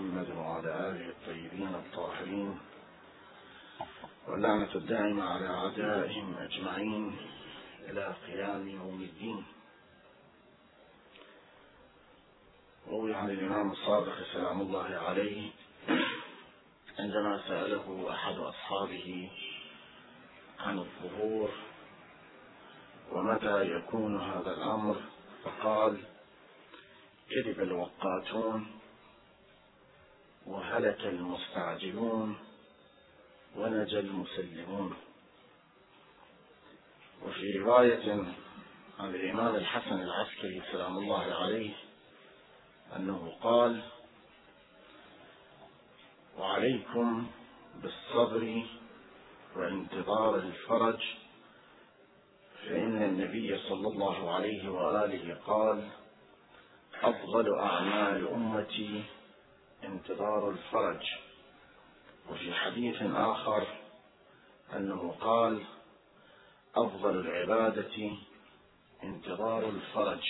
محمد وعلى آله الطيبين الطاهرين واللعنة الدائمة على أعدائهم أجمعين إلى قيام يوم الدين. روي عن الإمام الصادق سلام الله عليه عندما سأله أحد أصحابه عن الظهور ومتى يكون هذا الأمر فقال كذب الوقاتون وهلك المستعجلون ونجى المسلمون. وفي رواية عن الإمام الحسن العسكري سلام الله عليه أنه قال وعليكم بالصبر وانتظار الفرج فإن النبي صلى الله عليه وآله قال أفضل أعمال أمتي انتظار الفرج. وفي حديث آخر أنه قال أفضل العبادة انتظار الفرج.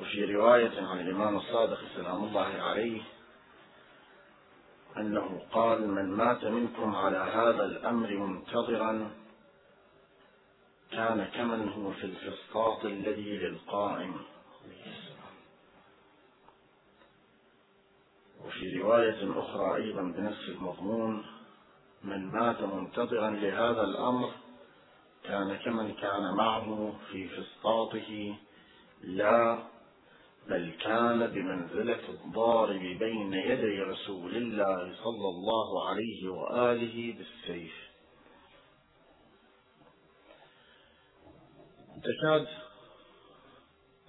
وفي رواية عن الإمام الصادق سلام الله عليه أنه قال من مات منكم على هذا الأمر منتظرا كان كمن هو في الفسطاط الذي للقائم. وفي رواية أخرى أيضا بنفس المضمون من مات منتظرا لهذا الأمر كان كمن كان معه في فسطاطه لا بل كان بمنزلة الضارب بين يدي رسول الله صلى الله عليه وآله بالسيف. تكاد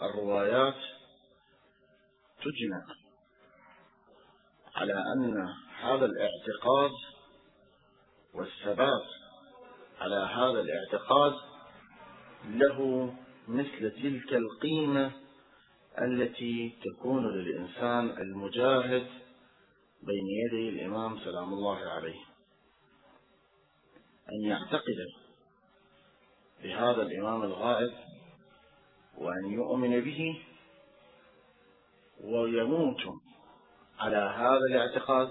الروايات تجمع على أن هذا الاعتقاد والثبات على هذا الاعتقاد له مثل تلك القيمة التي تكون للإنسان المجاهد بين يدي الإمام سلام الله عليه. أن يعتقد بهذا الإمام الغائب وأن يؤمن به ويموت على هذا الاعتقاد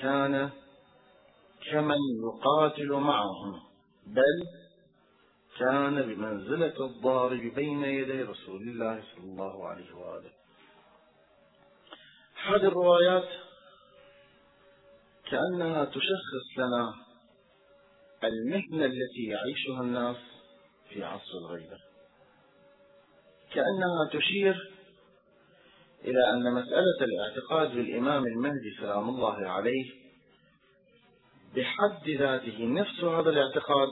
كان كمن يقاتل معهم بل كان بمنزلة الضارب بين يدي رسول الله صلى الله عليه وآله. هذه الروايات كأنها تشخص لنا المهنة التي يعيشها الناس في عصر الغيبة. كأنها تشير إلى أن مسألة الاعتقاد بالإمام المهدي سلام الله عليه بحد ذاته نفس هذا الاعتقاد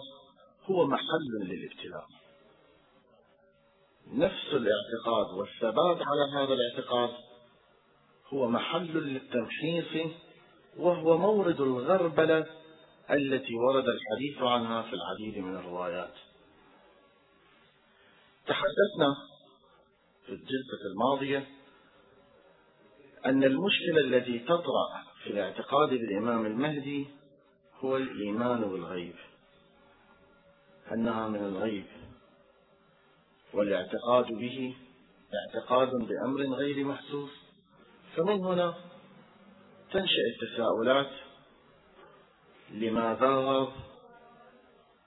هو محل للابتلاء. نفس الاعتقاد والثبات على هذا الاعتقاد هو محل للتمحيص وهو مورد الغربلة التي ورد الحديث عنها في العديد من الروايات. تحدثنا في الجلسة الماضية أن المشكلة التي تطرأ في الاعتقاد بالإمام المهدي هو الإيمان بالغيب. أنها من الغيب. والاعتقاد به اعتقاد بأمر غير محسوس. فمن هنا تنشأ التساؤلات. لماذا غاب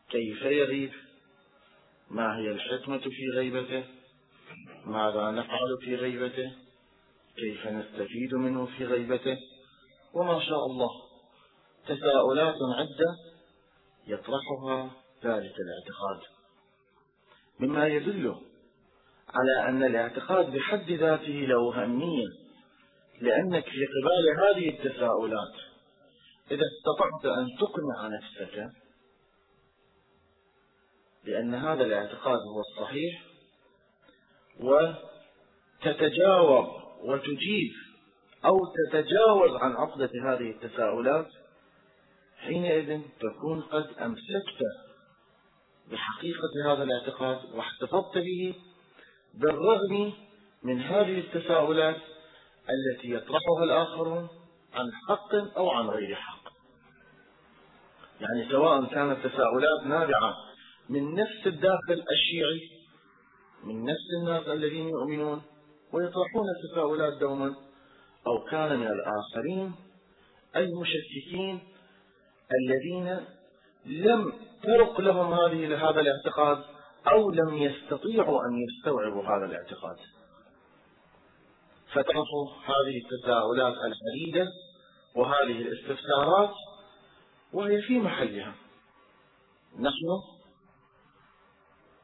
كيف يغيب؟ ما هي الحكمة في غيبته؟ ماذا نفعل في غيبته؟ كيف نستفيد منه في غيبته؟ وما شاء الله. تساؤلات عدة يطرحها ذلك الاعتقاد. مما يدل على أن الاعتقاد بحد ذاته له أهمية لأنك في قبال هذه التساؤلات إذا استطعت أن تقنع نفسك بأن هذا الاعتقاد هو الصحيح وتتجاوب وتجيب أو تتجاوز عن عقدة هذه التساؤلات حينئذ تكون قد أمسكت بحقيقة هذا الاعتقاد واحتفظت به بالرغم من هذه التساؤلات التي يطرحها الآخرون عن حق أو عن غير حق. يعني سواء كانت تساؤلات نابعة من نفس الداخل الشيعي من نفس الناس الذين يؤمنون ويطرحون التساؤلات دوما أو كان من الآخرين المشككين الذين لم ترق لهم هذه هذا الاعتقاد أو لم يستطيعوا أن يستوعبوا هذا الاعتقاد. فتعرف هذه التساؤلات العديدة وهذه الاستفسارات وهي في محلها. نحن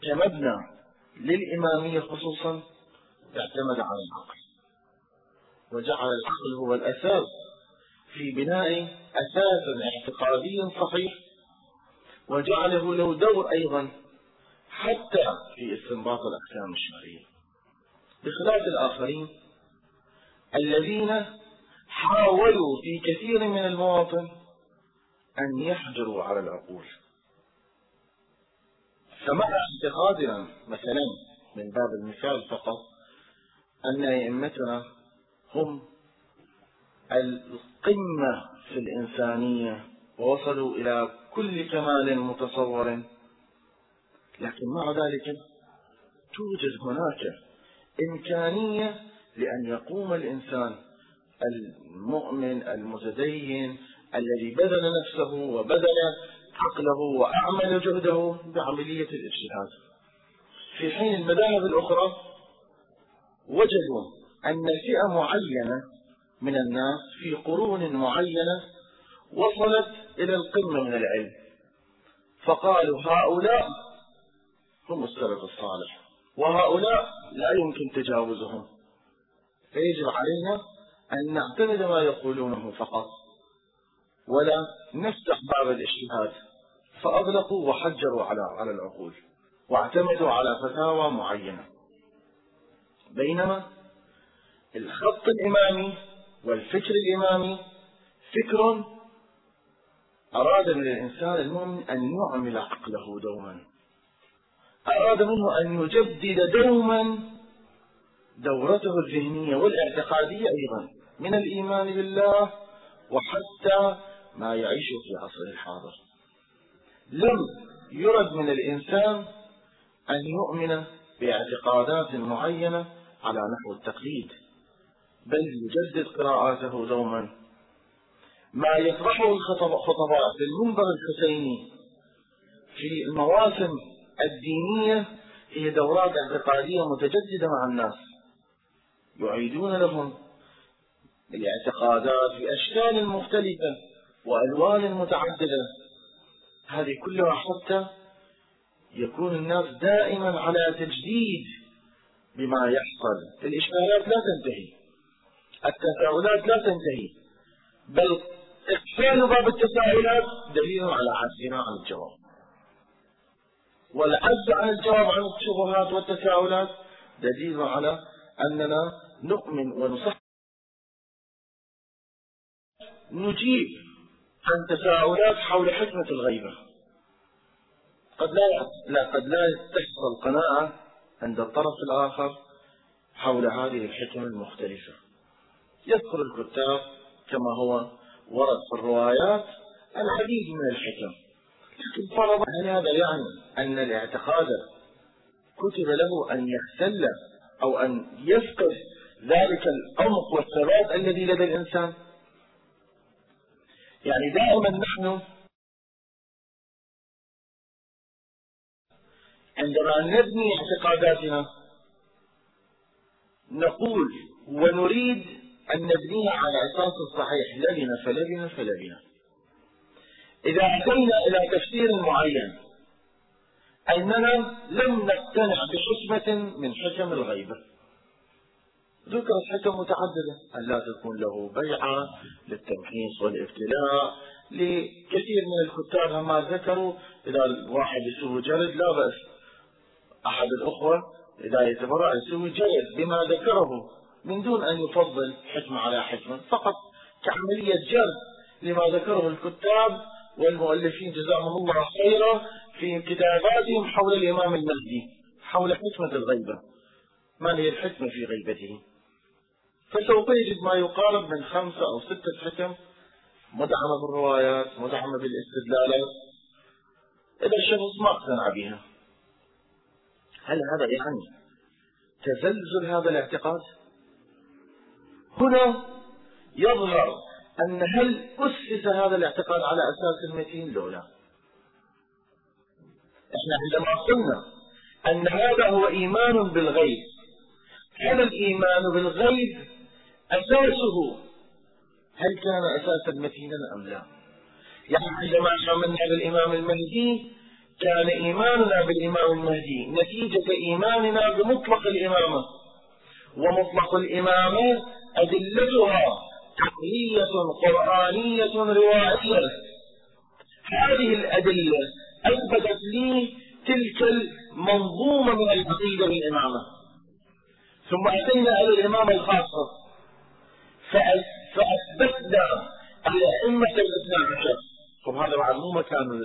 كمبنى للإمامية خصوصا اعتمد على العقل. وجعل العقل هو الأساس في بناء أساس اعتقادي صحيح. وجعله له دور أيضا حتى في استنباط الأحكام الشرعية بخلاف الآخرين الذين حاولوا في كثير من المواطن أن يحجروا على العقول. فمع اعتقادنا مثلا من باب المثال فقط أن أئمتنا هم القمة في الإنسانية ووصلوا إلى كل كمال متصور. لكن مع ذلك توجد هناك إمكانية لأن يقوم الإنسان المؤمن المتدين الذي بذل نفسه وبذل عقله وأعمل جهده بعملية الاجتهاد. في حين المذاهب الأخرى وجدوا أن فئة معينة من الناس في قرون معينة وصلت إلى القمة من العلم. فقالوا هؤلاء هم السلف الصالح وهؤلاء لا يمكن تجاوزهم. فيجب علينا أن نعتمد ما يقولونه فقط ولا نفتح باب الاجتهاد. فأغلقوا وحجروا على على العقول واعتمدوا على فتاوى معينة. بينما الخط الإمامي والفكر الإمامي فكر أراد من الإنسان المؤمن أن يعمل عقله دوما. أراد منه أن يجدد دوما دورته الذهنية والاعتقادية أيضا من الإيمان بالله وحتى ما يعيش في عصره الحاضر. لم يرد من الإنسان أن يؤمن باعتقادات معينة على نحو التقليد بل يجدد قراءاته دوما. ما يطرحه الخطباء في المنبر الحسيني في المواسم الدينية هي دورات اعتقادية متجددة مع الناس يعيدون لهم الاعتقادات بأشكال مختلفة وألوان متعددة. هذه كلها حتى يكون الناس دائما على تجديد بما يحصل. الإشكالات لا تنتهي. التساؤلات لا تنتهي. بل إقفال باب التساؤلات دليل على عجزنا عن الجواب. والعجز عن الجواب عن الشبهات والتساؤلات دليل على أننا نؤمن ونصح نجيب عن تساؤلات حول حكمة الغيبة. قد لا لا قد لا تحصل قناعة عند الطرف الآخر حول هذه الحكم المختلفة. يذكر الكتاب كما هو ورد في الروايات العديد من الحكم. لكن فرض هل هذا يعني أن الاعتقاد كتب له أن يختل أو أن يفقد ذلك العمق والثبات الذي لدى الإنسان. يعني دائما نحن عندما نبني اعتقاداتنا نقول ونريد أن نبنيها على أساس صحيح لبن فلبن فلبن. إذا أتينا إلى تفسير معين أننا لم نقتنع بحكمة من حكم الغيبة ذكرت حكم متعددة. أن لا تكون له بيعة للتمحيص والابتلاء لكثير من الكتاب ما ذكروا إذا الواحد يسوي جلد لا بأس أحد الأخوة إذا يتبرع يسوي جلد بما ذكره من دون أن يفضل حكمة على حكمة فقط كعملية جلد لما ذكره الكتاب والمؤلفين جزاهم الله خيرا في كتاباتهم حول الإمام المهدي حول حكمة الغيبة. ما هي الحكمة في غيبته؟ فسوف يجد ما يقارب من خمسة أو ستة حكم مدعمة بالروايات مدعمة بالإستدلالات. إذا الشخص ما اقتنع بها. هل هذا يعني تزلزل هذا الاعتقاد؟ هنا يظهر أن هل أسس هذا الاعتقاد على أساس متين لو لا. إحنا عندما قلنا أن هذا هو إيمان بالغيب هل الإيمان بالغيب أساسه؟ هل كان أساسا متينا أم لا؟ يعني عندما آمنا بالإمام المهدي كان إيماننا بالإمام المهدي. نتيجة إيماننا بمطلق الإمامة. ومطلق الإمامة أدلتها عقلية قرآنية روائية. هذه الأدلة أثبتت لي تلك المنظومة من العقيدة بالإمامة. ثم أتينا إلى الإمامة الخاصة. فأثبتنا الأئمة الاثنى عشر طب هذا بعد مو مكان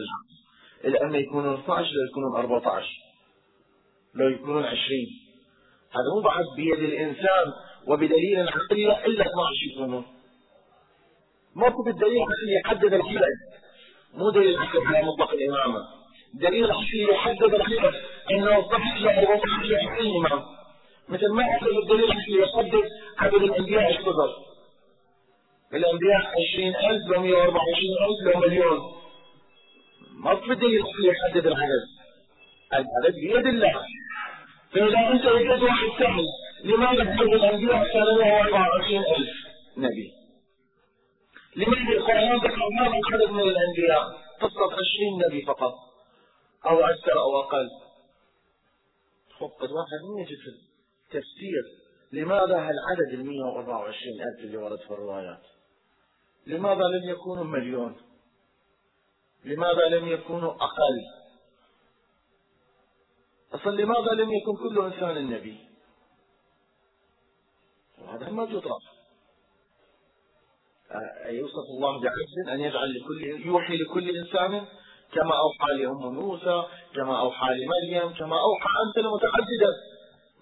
الأئمة يكونون 12 لو يكونون 14 لو يكونون 20 هذا مو بعد بيد الإنسان وبدليل عقلي إلا 12 يكونون. موقف الدليل العقلي يحدد الحدث مو دليل عقلي على مطلق الإمامة. دليل عقلي يحدد الحدث أنه صحيح له 14 إمام. مثل ما الدليل العقلي يحدد عدد الأنبياء الكبر. الأنبياء 20000 لو 124000 لو مليون. ما في دليل عقلي يحدد العدد العدد بيد الله فإذا أنت وجدت واحد سهل لماذا تحب الأنبياء كان له 24000 نبي لماذا القرآن ذكر هذا العدد من الأنبياء قصة 20 نبي فقط. أو أكثر أو أقل. قد واحد من يجد في التفسير لماذا هالعدد ال 124 ألف اللي ورد في الروايات؟ لماذا لم يكونوا مليون؟ لماذا لم يكونوا أقل؟ أصلا لماذا لم يكن كل إنسان النبي وهذا ما يطرح يوصف الله بعجز أن يجعل لكل يوحي لكل إنسان كما أوحى لأم موسى كما أوحى لمريم كما أوحى أمثلة متعددة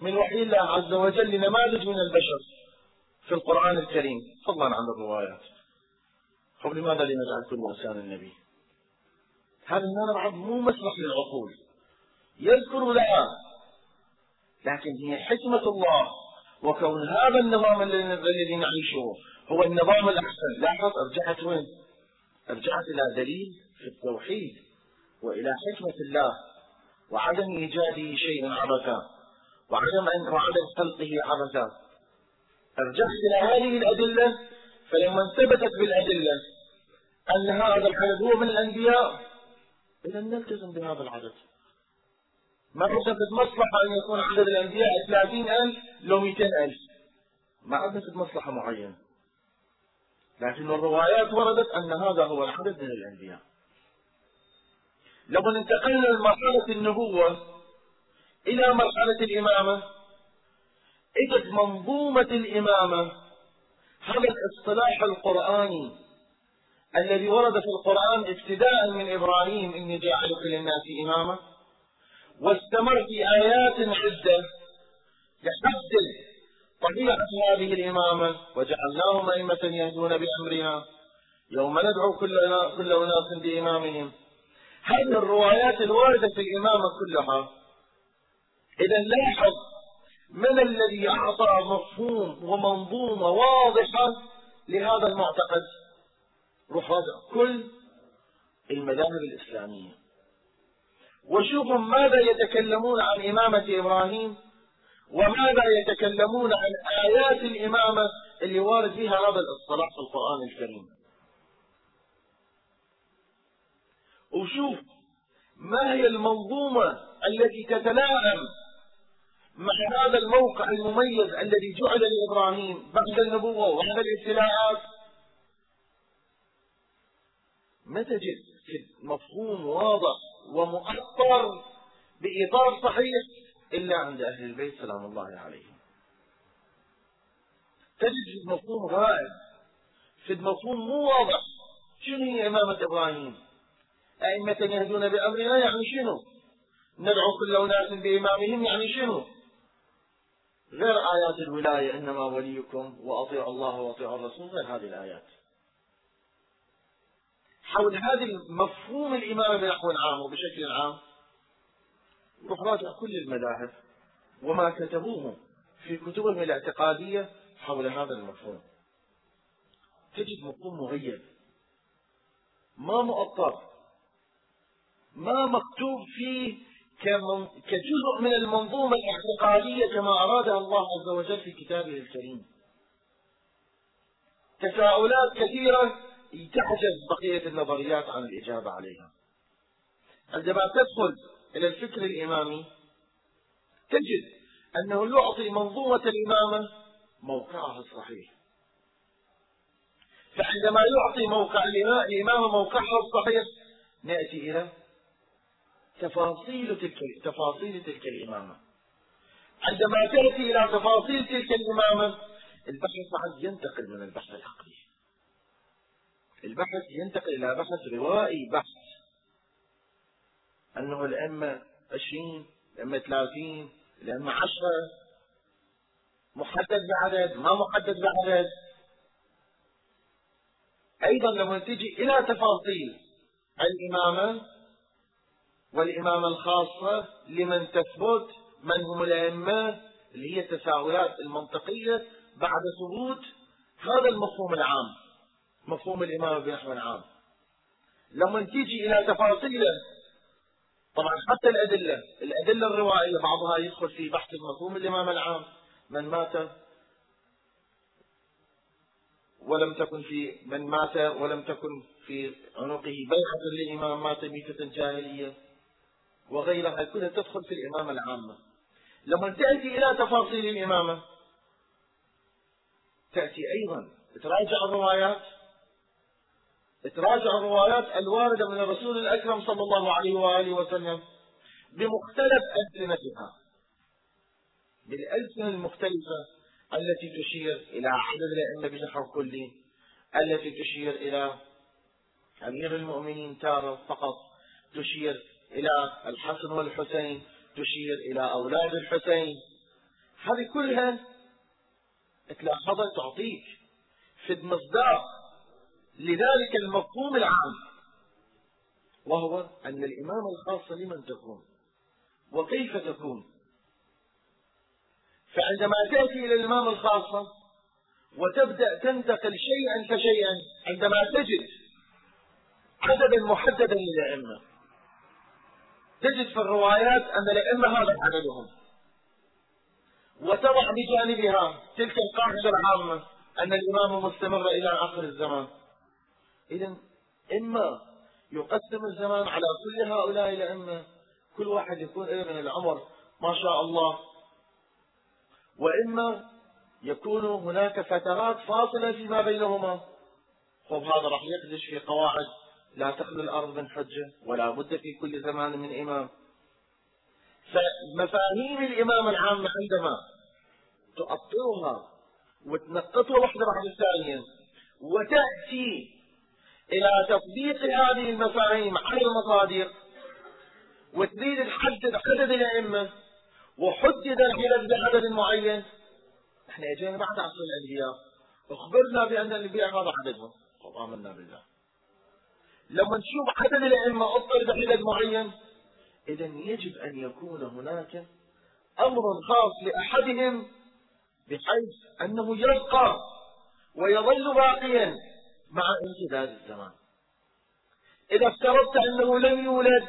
من وحي الله عز وجل لنماذج من البشر في القرآن الكريم. فضلا عن الروايات. طب لماذا لنجعل كل إنسان النبي هذا المنع مو مسرح للعقول؟ يذكر لها لكن هي حكمة الله. وكون هذا النظام الذي نعيشه هو النظام الأحسن. لاحظ أرجعت وين؟ أرجعت إلى دليل في التوحيد وإلى حكمة الله وعدم إيجاده شيء عبثا وعدم أن وعدم خلقه عبثا. أرجعت إلى هذه الأدلة فلما ثبتت بالأدلة أن هذا العدد هو من الأنبياء إذا نلتزم بهذا العدد. ما في مصلحة أن يكون عدد الأنبياء 30000 لو 200000 ما عندنا مصلحة معينة. لكن الروايات وردت أن هذا هو العدد من الأنبياء لو انتقلنا من مرحلة النبوة إلى مرحلة الإمامة إجت منظومة الإمامة هذا الاصطلاح القرآني الذي ورد في القرآن ابتداء من إبراهيم إني جاعلك للناس إماما واستمر في آيات عدة يحدد طبيعة هذه الإمامة وجعلناهم أئمة يهدون بأمرنا يوم ندعو كل أناس بإمامهم. هذه الروايات الواردة في الإمامة كلها. إذا لاحظ من الذي أعطى مفهوم ومنظومة واضحة لهذا المعتقد. روح راجع كل المذاهب الإسلامية. وشوفوا ماذا يتكلمون عن إمامة إبراهيم وماذا يتكلمون عن آيات الإمامة اللي وارد فيها هذا الاصطلاح في القرآن الكريم. وشوف ما هي المنظومة التي تتلائم مع هذا الموقع المميز الذي جعل لإبراهيم بعد النبوة وبعد الابتلاءات. ما تجد مفهوم واضح ومؤثر بإطار صحيح إلا عند أهل البيت سلام الله عليهم. تجد في مفهوم غائب في مفهوم مو واضح. شنو هي إمامة إبراهيم؟ أئمة يهدون بأمرنا يعني شنو؟ ندعو كل أناس بإمامهم يعني شنو؟ غير آيات الولاية إنما وليكم وأطيعوا الله وأطيعوا الرسول غير هذه الآيات. حول هذا مفهوم الإمامة بنحو عام وبشكل عام. روح راجع كل المذاهب وما كتبوه في كتبهم الاعتقادية حول هذا المفهوم. تجد مفهوم مغيب ما مؤطر. ما مكتوب فيه كجزء من المنظومة الاعتقادية كما أرادها الله عز وجل في كتابه الكريم. تساؤلات كثيرة تعجز بقية النظريات عن الإجابة عليها. عندما تدخل إلى الفكر الإمامي. تجد أنه يعطي منظومة الإمامة موقعها الصحيح. فعندما يعطي موقع الإمامة موقعها الصحيح نأتي إلى تفاصيل تلك تفاصيل تلك الإمامة. عندما تأتي إلى تفاصيل تلك الإمامة البحث بعد ينتقل من البحث العقلي. البحث ينتقل إلى بحث روائي بحث. أنه الأئمة 20 الأئمة 30 الأئمة 10 محدد بعدد ما محدد بعدد. أيضا لما تجي إلى تفاصيل الإمامة والإمامة الخاصة لمن تثبت من هم الأئمة اللي هي التساؤلات المنطقية بعد ثبوت هذا المفهوم العام. مفهوم الإمامة بنحو عام لما تيجي إلى تفاصيله طبعا حتى الأدلة الأدلة الروائية بعضها يدخل في بحث مفهوم الإمامة العام من مات ولم تكن في من مات ولم تكن في عنقه بيعة للإمام مات ميتة جاهلية وغيرها كلها تدخل في الإمامة العامة لما تأتي إلى تفاصيل الإمامة تأتي أيضا تراجع الروايات تراجع الروايات الواردة من الرسول الأكرم صلى الله عليه وآله وسلم بمختلف ألسنتها. بالألسنة المختلفة التي تشير إلى عدد الأئمة بنحو كلي التي تشير إلى أمير المؤمنين تارة فقط تشير إلى الحسن والحسين تشير إلى أولاد الحسين. هذه كلها تلاحظها تعطيك في مصداق لذلك المفهوم العام وهو أن الإمامة الخاصة لمن تكون؟ وكيف تكون؟ فعندما تأتي إلى الإمامة الخاصة وتبدأ تنتقل شيئا فشيئا عندما تجد عددا محددا للأئمة تجد في الروايات أن الأئمة هذا عددهم. وتضع بجانبها تلك القاعدة العامة أن الإمامة مستمرة إلى آخر الزمان. إذا إما يقسم الزمان على كل هؤلاء الأئمة كل واحد يكون من العمر ما شاء الله. وإما يكون هناك فترات فاصلة فيما بينهما. خب هذا راح يقدش في قواعد لا تخلو الأرض من حجة ولا بد في كل زمان من إمام. فمفاهيم الإمام العامة عندما تؤطرها وتنقطها واحدة بعد الثانية وتأتي إلى تطبيق هذه المفاهيم على المصادر وتريد تحدد عدد الأئمة وحدد العدد بعدد معين. إحنا اجينا بعد عصر الأنبياء أخبرنا بأن الانبياء هذا عددهم آمنا بالله. لما نشوف عدد الأئمة اضطر بعدد معين اذا يجب أن يكون هناك أمر خاص لأحدهم بحيث أنه يبقى ويظل باقيا. مع امتداد الزمان. إذا افترضت أنه لم يولد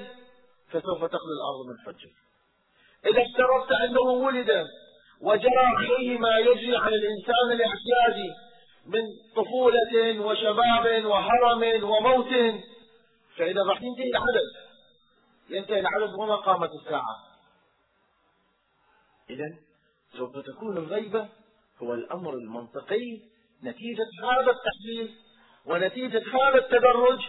فسوف تخلو الأرض من حجه إذا افترضت أنه ولد وجرى عليه ما يجري على الإنسان الاعتيادي من طفولة وشباب وهرم وموت فإذا راح ينتهي العدد. ينتهي العدد وما قامت الساعة. إذا سوف تكون الغيبة هو الأمر المنطقي نتيجة هذا التحليل. ونتيجة هذا التدرج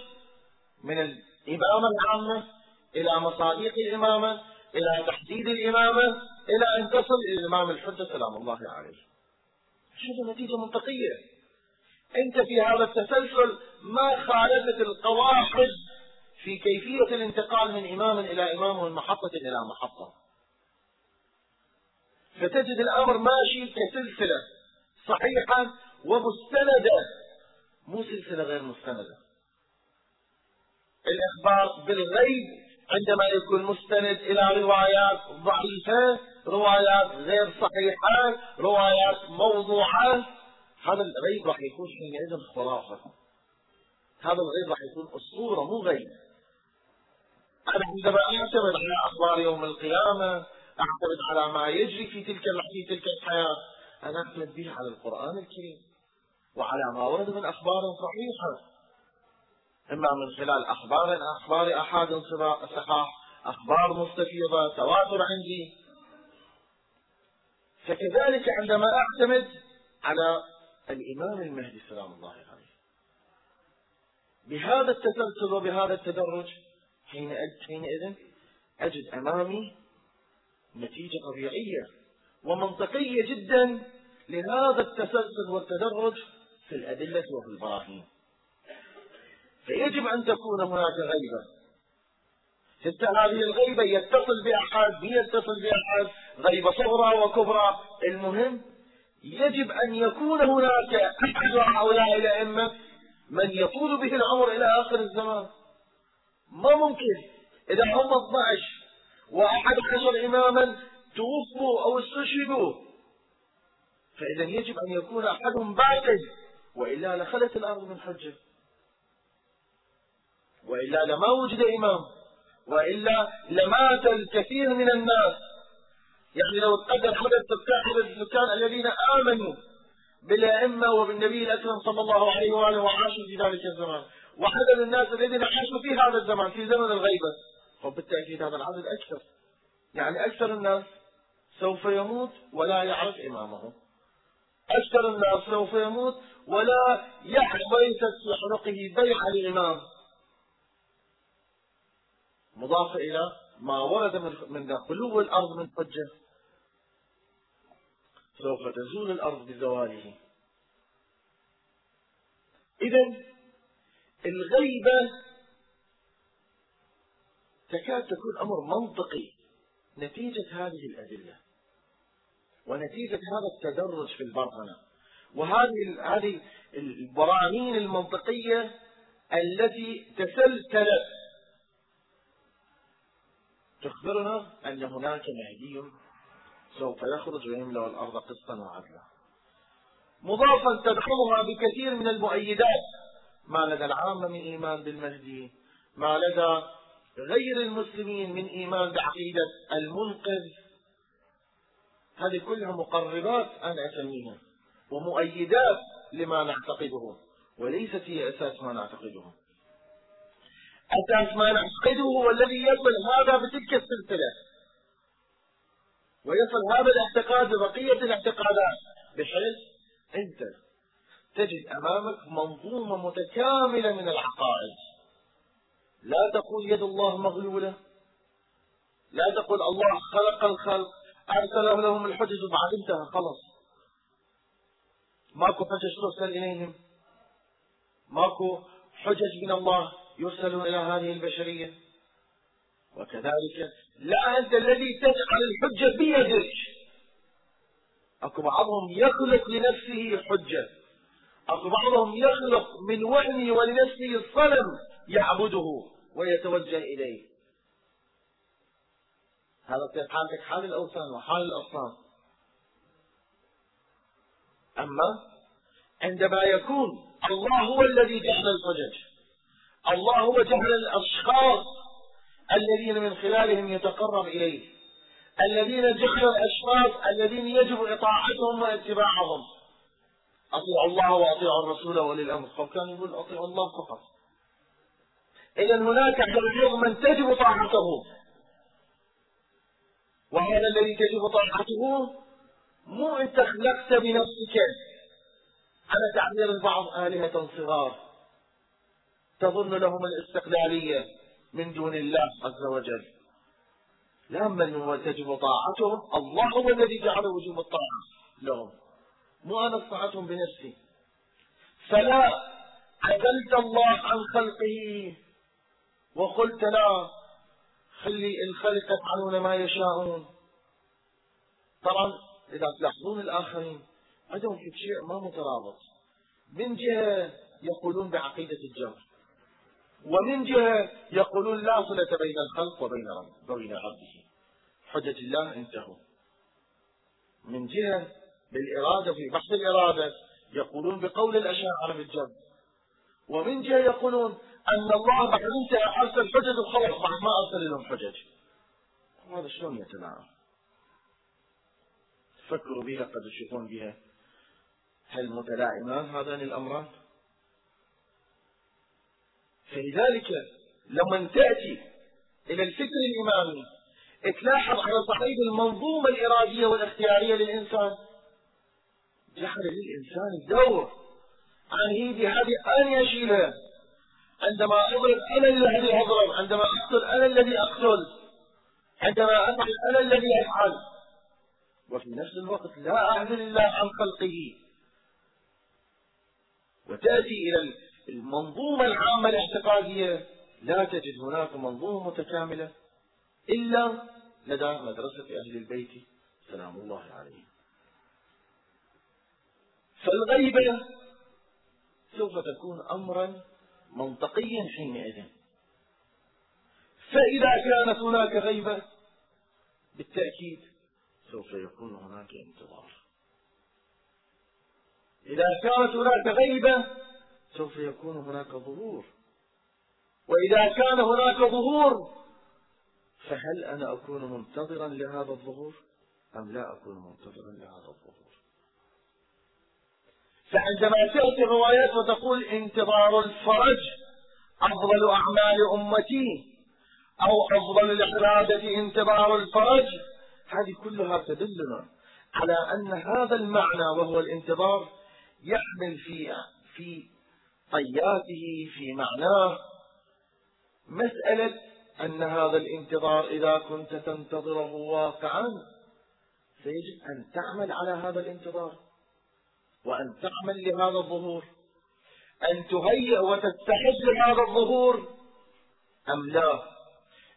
من الإمامة العامة إلى مصادق الإمامة إلى تحديد الإمامة إلى أن تصل إلى الإمام الحجة سلام الله عليه. شوفوا نتيجة منطقية. أنت في هذا التسلسل ما خالفت القواعد في كيفية الانتقال من إمام إلى إمام ومن محطة إلى محطة. فتجد الأمر ماشي كسلسلة صحيحة ومستندة. مو سلسلة غير مستندة. الإخبار بالغيب عندما يكون مستند إلى روايات ضعيفة روايات غير صحيحة روايات موضوعة هذا الغيب راح يكون حينئذ خرافة. هذا الغيب راح يكون أسطورة مو غيب. أنا عندما أعتمد على أخبار يوم القيامة أعتمد على ما يجري في تلك في تلك الحياة أنا أعتمد به على القرآن الكريم. وعلى ما ورد من أخبار صحيحة. إما من خلال أخبار أخبار أحد صحاح أخبار مستفيضة تواتر عندي. فكذلك عندما أعتمد على الإمام المهدي سلام الله عليه بهذا التسلسل وبهذا التدرج حينئذ أجد أمامي نتيجة طبيعية ومنطقية جدا لهذا التسلسل والتدرج في الأدلة وفي البراهين. فيجب أن تكون هناك غيبة. حتى هذه الغيبة يتصل بأحد يتصل بأحد غيبة صغرى وكبرى. المهم يجب أن يكون هناك أحد هؤلاء الأئمة من يطول به العمر إلى آخر الزمان. ما ممكن إذا هم 12 وأحد عشر إماما توفوا أو استشهدوا. فإذا يجب أن يكون أحدهم باقي وإلا لخلت الأرض من حجة. وإلا لما وجد إمام. وإلا لمات الكثير من الناس. يعني لو تقدر عدد سكان السكان الذين آمنوا بالأئمة وبالنبي الأكرم صلى الله عليه وآله وعاشوا في ذلك الزمان. وعدد الناس الذين عاشوا في هذا الزمان في زمن الغيبة. فبالتأكيد هذا العدد أكثر. يعني أكثر الناس سوف يموت ولا يعرف إمامه. أكثر الناس سوف يموت ولا ليست في عنقه بيعة لإمام مضافة إلى ما ورد من خلو الأرض من حجة. سوف تزول الأرض بزواله. إذا الغيبة تكاد تكون أمر منطقي. نتيجة هذه الأدلة. ونتيجة هذا التدرج في البرهنة. وهذه هذه البراهين المنطقية التي تسلسلت تخبرنا أن هناك مهدي سوف يخرج ويملأ الأرض قسطا وعدلا. مضافا تدخلها بكثير من المؤيدات ما لدى العامة من إيمان بالمهدي ما لدى غير المسلمين من إيمان بعقيدة المنقذ. هذه كلها مقربات أنا أسميها. ومؤيدات لما نعتقده وليست هي أساس ما نعتقده. أساس ما نعتقده هو الذي يصل هذا بتلك السلسلة. ويصل هذا الاعتقاد ببقية الاعتقادات بحيث أنت تجد أمامك منظومة متكاملة من العقائد. لا تقول يد الله مغلولة لا تقول الله خلق الخلق أرسل لهم الحجج وبعد انتهى خلص ماكو حجج ترسل إليهم. ماكو حجج من الله يرسل إلى هذه البشرية. وكذلك لا أنت الذي تجعل الحجة بيدك. أكو بعضهم يخلق لنفسه حجة. أكو بعضهم يخلق من وهمه ولنفسه صنم يعبده ويتوجه إليه. هذا في حالتك حال الأوثان وحال الأصنام أما عندما يكون الله هو الذي جعل الحجج الله هو جعل الأشخاص الذين من خلالهم يتقرب إليه الذين جعل الأشخاص الذين يجب إطاعتهم واتباعهم. أطيعوا الله وأطيعوا الرسول ولي الأمر كان يقول أطيعوا الله فقط. إذا هناك حقوق من تجب طاعته. وهذا الذي تجب طاعته مو أنت خلقت بنفسك على تعبير البعض آلهة صغار تظن لهم الاستقلالية من دون الله عز وجل. لا من تجب طاعتهم الله هو الذي جعل وجوب الطاعة لهم. مو أنا استطعتهم بنفسي. فلا عدلت الله عن خلقه وقلت لا خلي الخلق يفعلون ما يشاءون. طبعا إذا تلاحظون الآخرين عندهم شيء ما مترابط. من جهة يقولون بعقيدة الجبر ومن جهة يقولون لا صلة بين الخلق وبين وبين ربه. حجة الله انتهوا. من جهة بالإرادة في بحث الإرادة يقولون بقول الأشاعرة بالجد ومن جهة يقولون أن الله بعد انتهى أرسل حجج وخلص بعد ما أرسل لهم حجج. هذا شلون يتناقض فكروا بها قد تشوفون بها. هل متلائمان هذان الأمران؟ فلذلك لما تأتي إلى الفكر الإمامي تلاحظ على صعيد المنظومة الإرادية والاختيارية للإنسان. جعل للإنسان دور عن هيدي هذه أنا أشيلها عندما أضرب أنا الذي أضرب عندما أقتل أنا الذي أقتل عندما أفعل أنا الذي أفعل. وفي نفس الوقت لا أعزل الله عن خلقه. وتأتي إلى المنظومة العامة الاعتقادية لا تجد هناك منظومة متكاملة إلا لدى مدرسة أهل البيت. سلام الله عليهم. فالغيبة سوف تكون أمرا منطقيا حينئذ. فإذا كانت هناك غيبة بالتأكيد سوف يكون هناك انتظار. إذا كانت هناك غيبة سوف يكون هناك ظهور. وإذا كان هناك ظهور فهل أنا أكون منتظرا لهذا الظهور؟ أم لا أكون منتظرا لهذا الظهور؟ فعندما تأتي الروايات وتقول انتظار الفرج أفضل أعمال أمتي أو أفضل العبادة انتظار الفرج هذه كلها تدلنا على أن هذا المعنى وهو الانتظار يحمل في في طياته في معناه. مسألة أن هذا الانتظار إذا كنت تنتظره واقعا فيجب أن تعمل على هذا الانتظار وأن تعمل لهذا الظهور. أن تهيئ وتستعد لهذا الظهور أم لا؟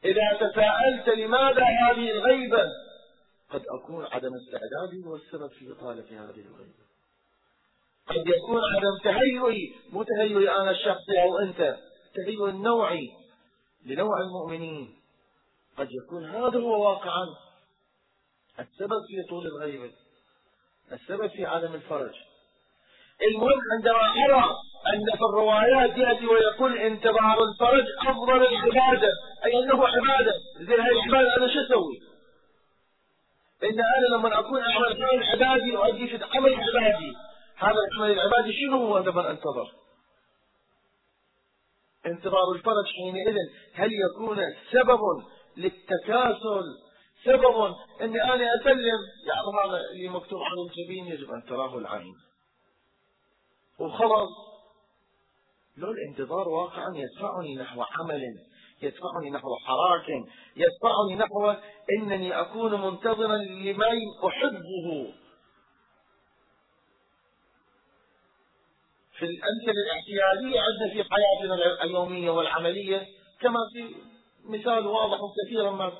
إذا تساءلت لماذا هذه الغيبة؟ قد أكون عدم استعدادي هو السبب في إطالة هذه الغيبة قد يكون عدم تهيئي مو تهيئي أنا الشخصي أو أنت تهيئ النوعي لنوع المؤمنين. قد يكون هذا هو واقعا. السبب في طول الغيبة السبب في عدم الفرج. المهم عندما أرى أن في الروايات يأتي ويقول انتظار الفرج أفضل العبادة أي أنه عبادة. زين هاي العبادة أنا شو أسوي؟ إن أنا لما أكون أعمل عمل عبادي وأجي في عمل عبادي هذا العمل العبادي شنو هو؟ عندما أنتظر؟ انتظار الفرج حينئذ. هل يكون سبب للتكاسل؟ سبب إني أنا أسلم؟ يعني هذا اللي مكتوب على الجبين يجب أن تراه العين. وخلاص. لو الانتظار واقعا يدفعني نحو عمل يدفعني نحو حراك يدفعني نحو إنني أكون منتظرا لمن أحبه. في الأمثلة الاعتيادية عندنا في حياتنا اليومية والعملية كما في مثال واضح كثيرا ما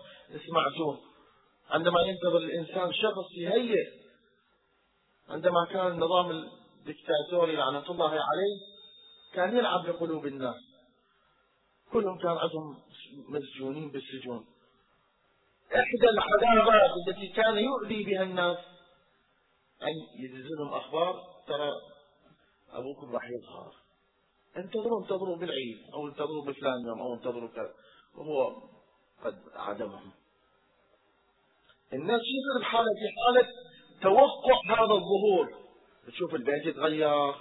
سمعتوه عندما ينتظر الإنسان شخص يهيئ عندما كان النظام الدكتاتوري لعنة الله عليه كان يلعب بقلوب الناس. كلهم كان عندهم مسجونين بالسجون. إحدى العذابات التي كان يؤذي بها الناس أن ينزلهم أخبار ترى أبوكم راح يظهر. انتظروا انتظروا بالعيد أو انتظروا بفلان يوم أو انتظروا كذا. وهو قد عدمهم. الناس يصير بحالة في حالة توقع هذا الظهور. تشوف البيت يتغير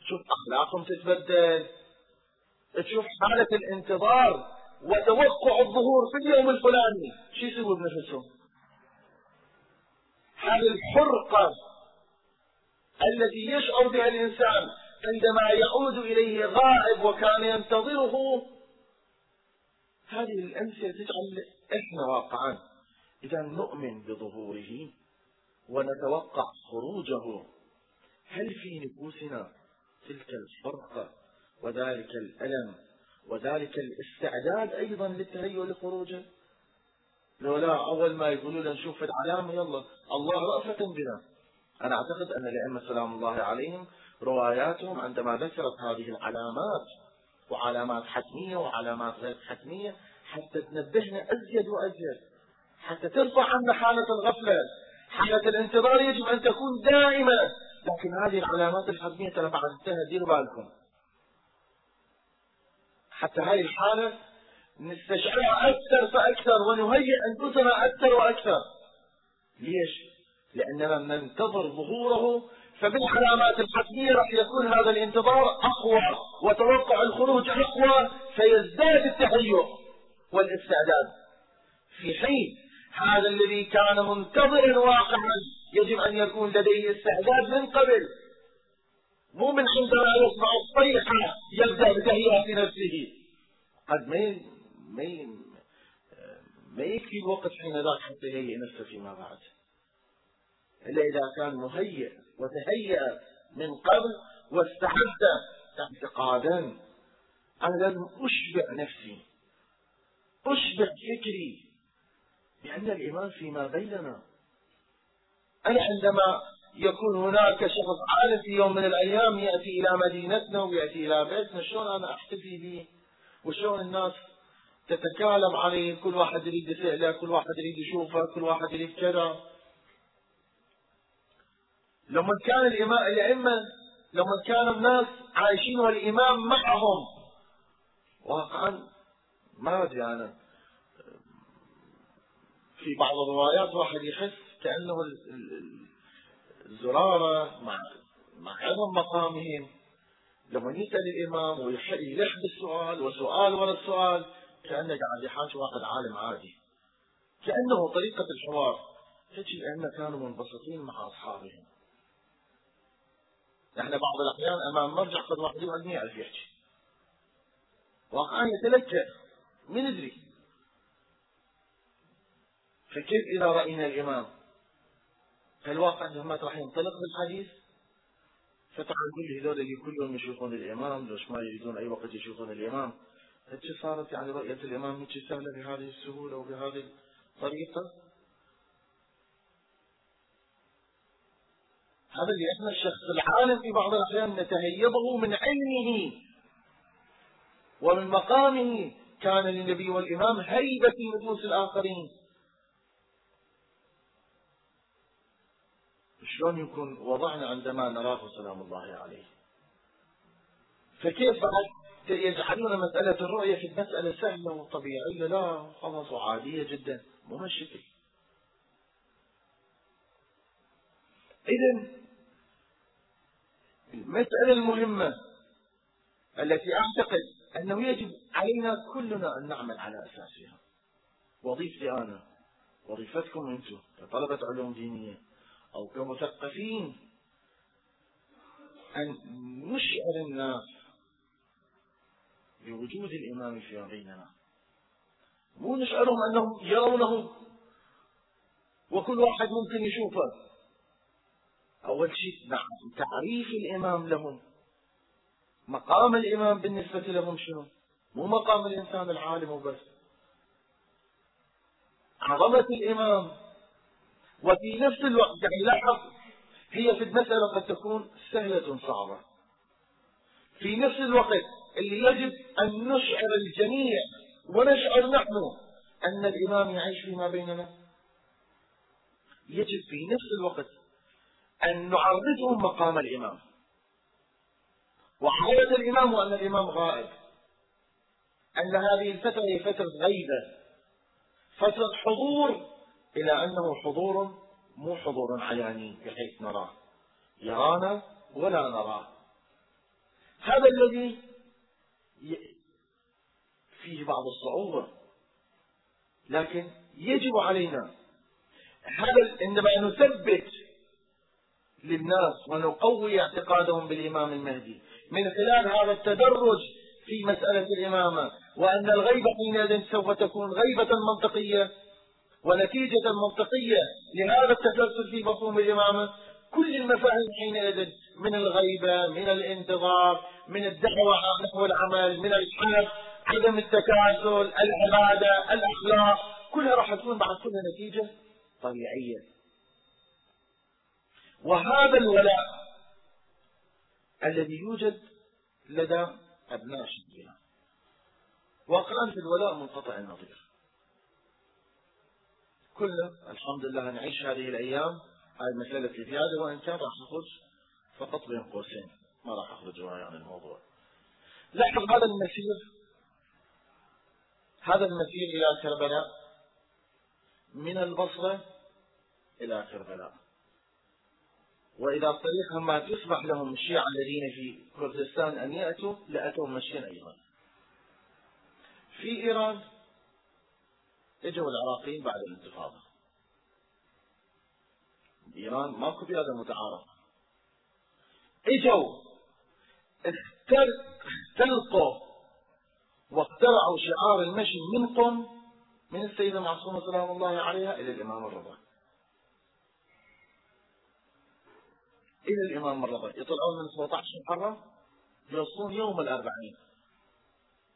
تشوف أخلاقهم تتبدل. تشوف حالة الانتظار وتوقع الظهور في اليوم الفلاني. شو يسوي بنفسهم هذه الحرقة التي يشعر بها الإنسان عندما يعود إليه غائب وكان ينتظره. هذه الأمثلة تجعل إحنا واقعا إذا نؤمن بظهوره ونتوقع خروجه. هل في نفوسنا تلك الفرقة وذلك الألم وذلك الاستعداد أيضا للتهيؤ لخروجه. لو لا أول ما يقولوا لنا نشوف العلامة يلا الله رأفة بنا. أنا أعتقد أن الأئمة سلام الله عليهم رواياتهم عندما ذكرت هذه العلامات وعلامات حتمية وعلامات غير حتمية حتى تنبهنا أزيد وأزيد حتى ترفع عنا حالة الغفلة حالة الانتظار يجب أن تكون دائمة لكن هذه العلامات الحتمية ترى بعد انتهى ديروا بالكم حتى هذه الحالة نستشعرها أكثر فأكثر ونهيئ أنفسنا أكثر وأكثر. ليش؟ لأننا ننتظر ظهوره فبالعلامات الحتمية راح يكون هذا الانتظار أقوى وتوقع الخروج أقوى فيزداد التهيؤ والاستعداد. في حين هذا الذي كان منتظرا واقعا يجب أن يكون لديه استعداد من قبل. مو من عندما يسمع الصيحة يبدأ بتهيئة نفسه. قد ما ما ما يكفي الوقت حين ذاك حتى يهيئ نفسه فيما بعد. إلا إذا كان مهيئ وتهيأ من قبل واستعد اعتقادا. أنا لازم أشبع نفسي. أشبع فكري لأن الإيمان فيما بيننا. أنا عندما يكون هناك شخص عالم في يوم من الأيام يأتي إلى مدينتنا ويأتي إلى بيتنا. شلون أنا أحتفي به؟ وشلون الناس تتكالم عليه؟ كل واحد يريد يسأله كل واحد يريد يشوفه كل واحد يريد كذا. لما كان الإمام الأئمة لما كان الناس عايشين والإمام معهم. واقعا ما أدري أنا. في بعض الروايات واحد يحس كأنه الزرارة مع مع عظم مقامهم. لما يسأل الإمام ويلح بالسؤال وسؤال ورا السؤال كأنه قاعد يحاج واحد عالم عادي. كأنه طريقة الحوار. هيك الأئمة كانوا منبسطين مع أصحابهم. إحنا بعض الأحيان أمام مرجع قد واحد يقعد ما يعرف يحكي. واقعا يتلجأ. من يدري؟ فكيف إذا رأينا الإمام؟ فالواقع أنهم راح ينطلق بالحديث. فتعال كل هذول اللي كلهم يشوفون الإمام ليش ما يريدون أي وقت يشوفون الإمام. هيك صارت يعني رؤية الإمام هيك سهلة بهذه السهولة وبهذه الطريقة؟ هذا اللي إحنا الشخص العالم في بعض الأحيان نتهيبه من علمه ومن مقامه. كان للنبي والإمام هيبة في نفوس الآخرين. شلون يكون وضعنا عندما نراه سلام الله عليه؟ فكيف بعد يجعلون مسألة الرؤية في المسألة سهلة وطبيعية؟ لا خلاص وعادية جدا مو هالشكل. إذا المسألة المهمة التي أعتقد أنه يجب علينا كلنا أن نعمل على أساسها. وظيفتي أنا وظيفتكم أنتم كطلبة علوم دينية أو كمثقفين. أن نشعر الناس بوجود الإمام في بيننا. مو نشعرهم أنهم يرونه وكل واحد ممكن يشوفه. أول شيء نعم تعريف الإمام لهم. مقام الإمام بالنسبة لهم شنو؟ مو مقام الإنسان العالم وبس. عظمة الإمام وفي نفس الوقت يعني لاحظ هي في المسألة قد تكون سهلة صعبة. في نفس الوقت اللي يجب أن نشعر الجميع ونشعر نحن أن الإمام يعيش فيما بيننا. يجب في نفس الوقت أن نعرضهم مقام الإمام. وحقيقة الإمام وأن الإمام غائب. أن هذه الفترة هي فترة غيبة فترة حضور إلى أنه حضور مو حضور عياني بحيث نراه يرانا ولا نراه هذا الذي فيه بعض الصعوبة. لكن يجب علينا هذا عندما نثبت للناس ونقوي اعتقادهم بالإمام المهدي. من خلال هذا التدرج في مسألة الإمامة وأن الغيبة حينئذ سوف تكون غيبة منطقية. ونتيجة منطقية لهذا التسلسل في مفهوم الإمامة؟ كل المفاهيم حينئذ من الغيبة من الانتظار من الدعوة نحو العمل من الحرب عدم التكاسل العبادة الأخلاق كلها راح تكون بعد كلها نتيجة طبيعية. وهذا الولاء الذي يوجد لدى أبناء شبهنا واقعا في الولاء منقطع النظير. كلنا الحمد لله نعيش هذه الأيام هاي مسألة الزيادة وإن كان راح نخرج فقط بين قوسين ما راح أخرج عن يعني الموضوع. لاحظ هذا المسير هذا المسير إلى كربلاء من البصرة إلى كربلاء وإذا الطريق ما تسمح لهم الشيعة الذين في كردستان أن يأتوا لأتوا مشيا أيضا. في إيران اجوا العراقيين بعد الانتفاضة. إيران ماكو بلاد متعارف. إجوا اختلطوا واخترعوا شعار المشي من قم من السيدة معصومة سلام الله عليها إلى الإمام الرضا. إلى الإمام الرضا. يطلعون من 17 محرم يوصلون يوم الأربعين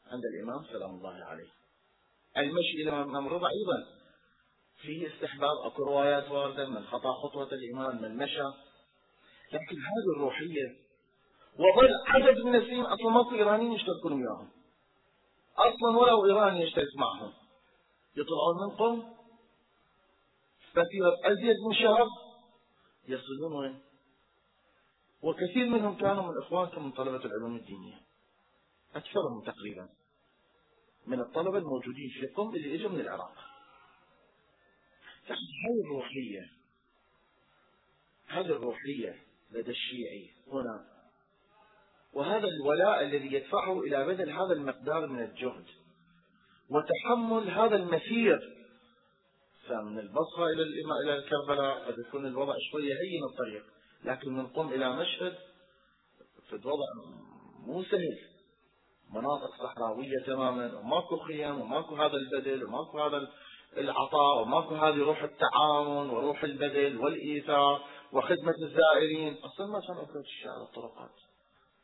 عند الإمام سلام الله عليه. المشي إلى الرضا أيضا. فيه استحباب أكو روايات واردة من خطأ خطوة الإمام من مشى. لكن هذه الروحية وظل عدد من السنين أصلا في إيرانيين يشتركون وياهم. أصلا ولو إيراني يشترك معهم. يطلعون من قم فترة أزيد من شهر يصلون وين؟ وكثير منهم كانوا من إخوانكم من طلبة العلوم الدينية. أكثرهم تقريبا. من الطلبة الموجودين في قم اللي اجوا من العراق. هذه الروحية هذه الروحية لدى الشيعي هنا؟ وهذا الولاء الذي يدفعه إلى بذل هذا المقدار من الجهد وتحمل هذا المسير. فمن البصرة إلى إلى كربلاء قد يكون الوضع شوية هين الطريق لكن من قم إلى مشهد في الوضع مو سهل. مناطق صحراوية تماما وماكو خيم وماكو هذا البذل وماكو هذا العطاء وماكو هذه روح التعاون وروح البذل والإيثار وخدمة الزائرين. أصلا ما كان أخرج الشعر الطرقات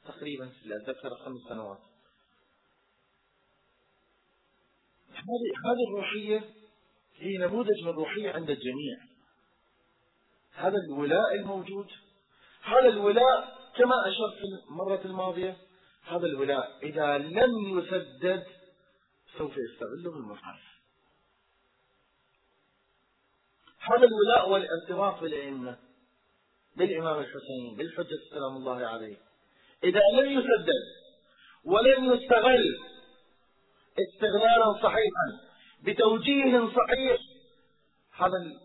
تقريبا لا أتذكر خمس سنوات. هذه هذه الروحية هي نموذج من الروحية عند الجميع. هذا الولاء الموجود. هذا الولاء كما أشرت في المرة الماضية هذا الولاء إذا لم يسدد سوف يستغله المحارب هذا الولاء والارتباط بالأئمة بالإمام الحسين بالحجة سلام الله عليه. إذا لم يسدد ولم يستغل استغلالا صحيحا بتوجيه صحيح هذا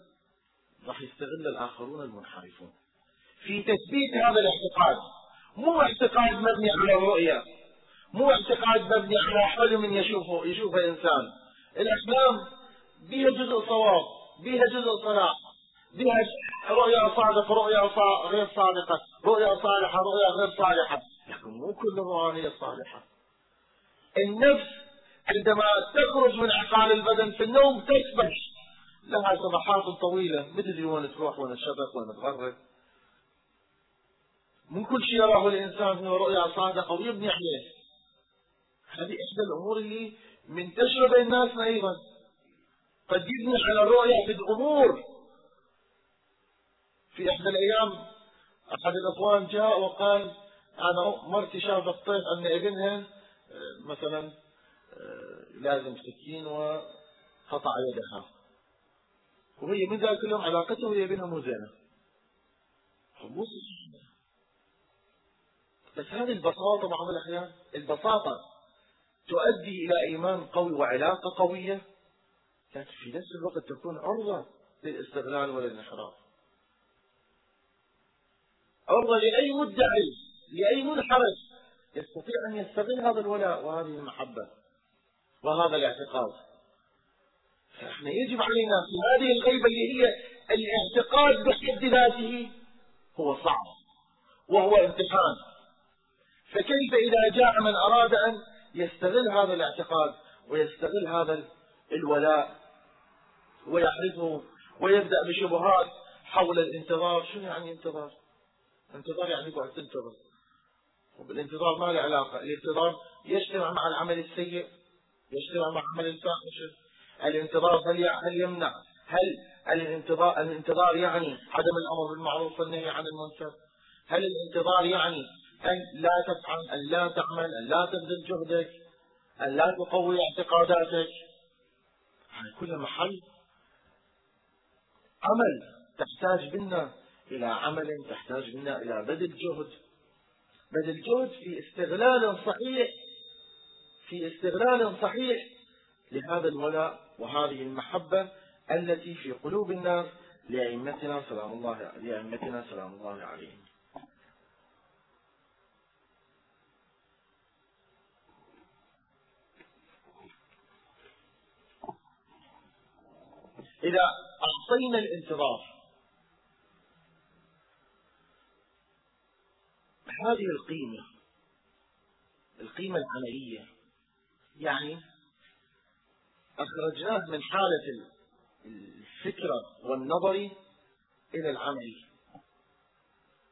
راح يستغل الآخرون المنحرفون. في تثبيت هذا الاعتقاد مو اعتقاد مبني على الرؤية مو اعتقاد مبني على حلم يشوفه يشوفه إنسان. الأحلام بها جزء صواب بها جزء صلاح بها رؤيا صادقة رؤيا غير صادقة رؤيا صالحة رؤيا غير صالحة. لكن مو كل الرؤى هي صالحة. النفس عندما تخرج من عقال البدن في النوم تسبح. لها سبحات طويلة. مثل وين تروح وين الشبك وين تغرق؟ من كل شيء يراه الإنسان هو رؤيا صادقة ويبني عليه. هذه إحدى الأمور اللي منتشرة بين الناس أيضا. قد يبني على الرؤيا في الأمور. في إحدى الأيام أحد الأخوان جاء وقال أنا مرتي شافت طيف أن ابنها مثلا لازم سكين وقطع يدها. وهي من ذلك اليوم علاقته وهي بينها مو زينة. بس هذه البساطة بعض الأحيان البساطة تؤدي إلى إيمان قوي وعلاقة قوية. لكن في نفس الوقت تكون عرضة للاستغلال وللانحراف. عرضة لأي مدعي لأي منحرف يستطيع أن يستغل هذا الولاء وهذه المحبة وهذا الاعتقاد. فإحنا يجب علينا في هذه الغيبة اللي هي الاعتقاد بحد ذاته هو صعب وهو امتحان فكيف إذا جاء من أراد أن يستغل هذا الاعتقاد ويستغل هذا الولاء ويحرزه ويبدأ بشبهات حول الانتظار؟ شنو يعني انتظار؟ انتظار يعني قاعد تنتظر وبالانتظار ما له علاقة. الانتظار يجتمع مع العمل السيء يجتمع مع عمل الفاحشة الانتظار هل هل يمنع؟ هل الانتظار الانتظار يعني عدم الأمر بالمعروف والنهي عن المنكر؟ هل الانتظار يعني أن لا تفعل أن لا تعمل أن لا تبذل جهدك أن لا تقوي اعتقاداتك. على كل محل عمل تحتاج منا إلى عمل تحتاج منا إلى بذل جهد. بذل جهد في استغلال صحيح في استغلال صحيح لهذا الولاء وهذه المحبة التي في قلوب الناس لأئمتنا سلام الله لأئمتنا سلام الله عليهم. إذا أعطينا الانتظار. هذه القيمة القيمة العملية يعني أخرجناه من حالة الفكرة والنظر إلى العمل.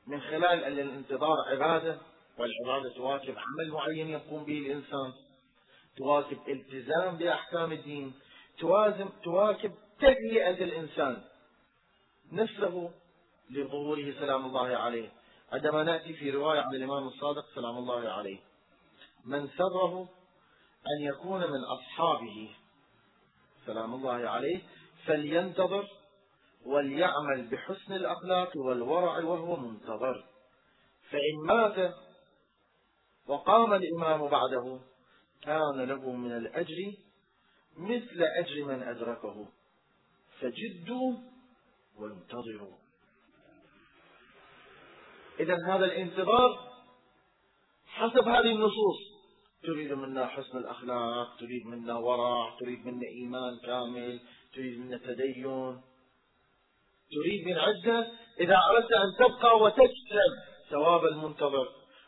من خلال أن الانتظار عبادة والعبادة تواكب عمل معين يقوم به الإنسان تواكب التزام بأحكام الدين تواكب تهيئة الإنسان نفسه لظهوره سلام الله عليه. عندما نأتي في رواية عن الإمام الصادق سلام الله عليه. من سره أن يكون من أصحابه سلام الله عليه. فلينتظر وليعمل بحسن الأخلاق والورع وهو منتظر. فإن مات وقام الإمام بعده كان له من الأجر مثل أجر من أدركه. فجدوا وانتظروا. إذا هذا الانتظار حسب هذه النصوص. تريد منا حسن الأخلاق تريد منا ورع تريد منا إيمان كامل تريد منا تدين. تريد من عزة إذا أردت أن تبقى وتكسب ثواب المنتظر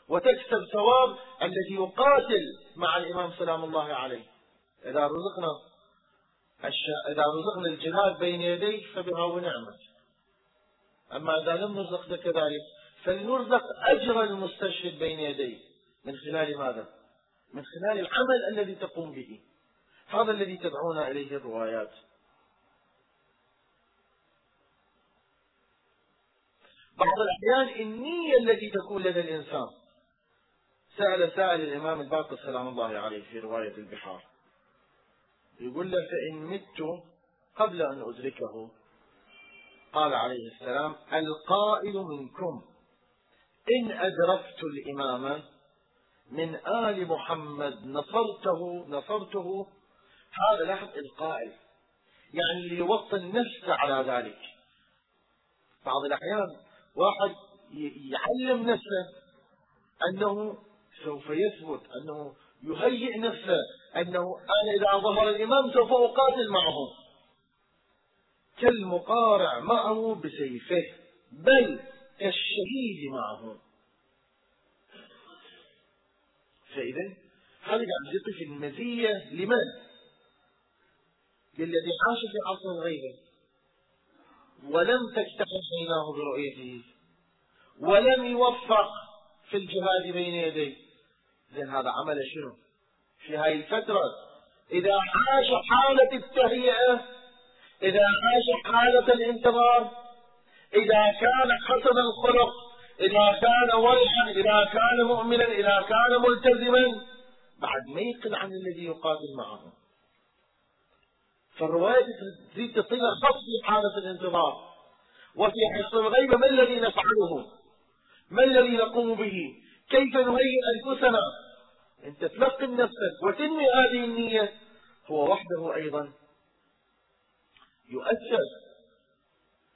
وتكسب ثواب الذي يقاتل مع الإمام سلام الله عليه. إذا رزقنا إذا رزقنا الجهاد بين يديه فبها ونعمت أما إذا لم نرزق كذلك فلنرزق أجر المستشهد بين يديه من خلال ماذا؟ من خلال العمل الذي تقوم به. هذا الذي تدعونا إليه الروايات. بعض الأحيان النية التي تكون لدى الإنسان. سأل سائل الإمام الباقر سلام الله عليه في رواية البحار. يقول له فإن مت قبل أن أدركه. قال عليه السلام القائل منكم إن أدركت الإمام من آل محمد نصرته نصرته هذا لحظ القائل. يعني ليوطن نفسه على ذلك. بعض الأحيان واحد يعلم نفسه أنه سوف يثبت أنه يهيئ نفسه أنه أنا إذا ظهر الإمام سوف أقاتل معه. كالمقارع معه بسيفه بل كالشهيد معه. فإذا هذا قاعد يعطي المزية لمن؟ للذي عاش في عصر الغيبة ولم تكتحل عيناه برؤيته. ولم يوفق في الجهاد بين يديه. إذن هذا عمل شنو؟ في هاي الفترة. إذا عاش حالة التهيئة إذا عاش حالة الانتظار إذا كان حسن الخلق إذا كان ورعا إذا كان مؤمنا إذا كان ملتزما بعد ما يقل عن الذي يقاتل معه. فالرواية تزيد تعطينا خط في حالة الانتظار. وفي حصن الغيبة ما الذي نفعله؟ ما الذي نقوم به؟ كيف نهيئ أنفسنا؟ أنت تلقن نفسك وتنمي هذه النية هو وحده أيضا يؤثر.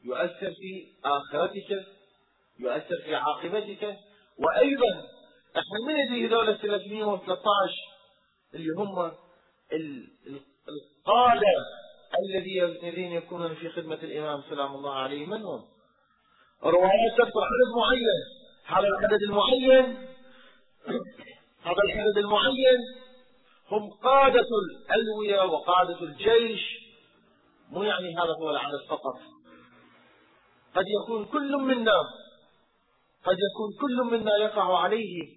يؤثر في آخرتك يؤثر في عاقبتك. وأيضا إحنا من يدي هذول 313 اللي هم القادة الذين يكونون في خدمة الإمام سلام الله عليه. من هم؟ روايات تذكر عدد معين هذا العدد المعين. هذا العدد المعين. هم قادة الألوية وقادة الجيش. مو يعني هذا هو العدد فقط. قد يكون كل منا قد يكون كل منا يقع عليه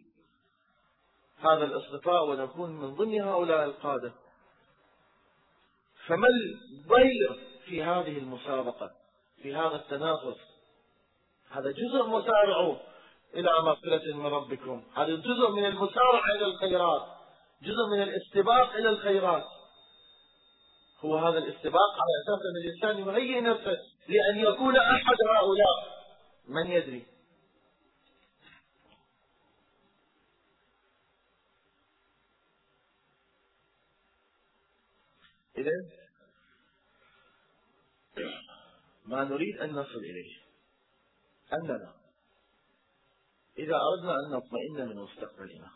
هذا الاصطفاء ونكون من ضمن هؤلاء القادة. فما الضير في هذه المسابقة في هذا التنافس هذا جزء مسارع إلى مغفرة من ربكم. هذا جزء من المسارعة إلى الخيرات. جزء من الاستباق إلى الخيرات. هو هذا الاستباق على أساس أن الإنسان يهيئ نفسه لأن يكون أحد هؤلاء. من يدري؟ إذا ما نريد أن نصل إليه. أننا إذا أردنا أن نطمئن من مستقبلنا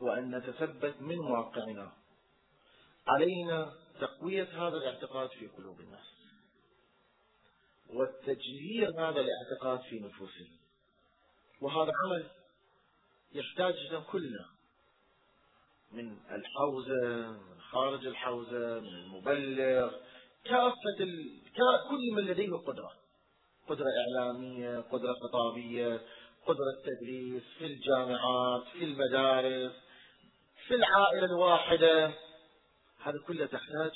وأن نتثبت من واقعنا علينا تقوية هذا الاعتقاد في قلوب الناس والتجهير هذا الاعتقاد في نفوسهم وهذا عمل يحتاج إلى كلنا من الحوزة من خارج الحوزة من المبلغ كافة. كل من لديه قدرة قدرة إعلامية قدرة خطابية قدرة تدريس في الجامعات في المدارس في العائلة الواحدة. هذا كله تحتاج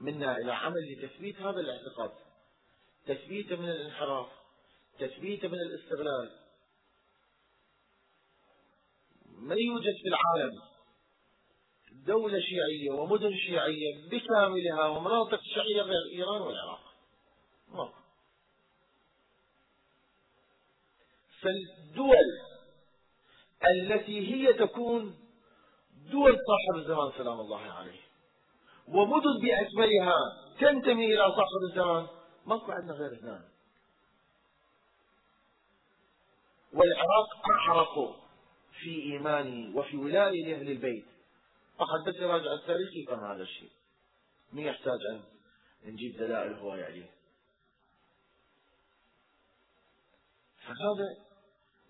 منا إلى عمل لتثبيت هذا الاعتقاد تثبيته من الانحراف تثبيته من الاستغلال. ما يوجد في العالم دولة شيعية ومدن شيعية بكاملها ومناطق شيعية غير إيران والعراق ما فالدول التي هي تكون دول صاحب الزمان سلام الله عليه. ومدن بأكملها تنتمي إلى صاحب الزمان. ماكو عندنا غير اثنان والعراق أحرقوا في إيمانه وفي ولاية لأهل البيت. فقد بس يراجع التاريخ يفهم هذا الشيء. ما يحتاج أن نجيب دلائل هواية عليه. فهذا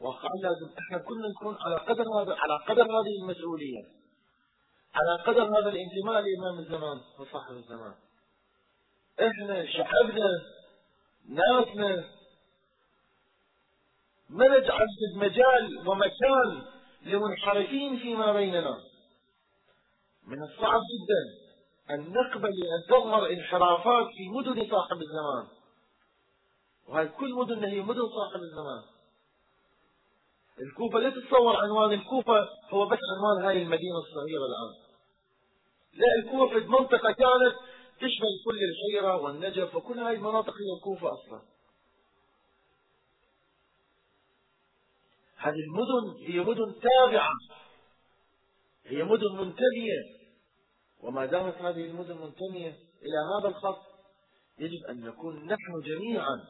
واقعا لازم إحنا كلنا نكون على قدر هذا على قدر هذه المسؤولية. على قدر هذا الانتماء لإمام الزمان وصاحب الزمان. إحنا شعبنا ناسنا ما نجعل مجال ومكان لمنحرفين فيما بيننا. من الصعب جدا أن نقبل أن تظهر انحرافات في مدن صاحب الزمان. وهي كل مدن هي مدن صاحب الزمان؟ الكوفة لا تتصور عنوان الكوفة هو بس عنوان هاي المدينة الصغيرة الآن. لا الكوفة منطقة كانت تشمل كل الحيرة والنجف وكل هاي المناطق هي الكوفة أصلا. هذه المدن هي مدن تابعة هي مدن منتمية. وما دامت هذه المدن منتمية إلى هذا الخط يجب أن نكون نحن جميعا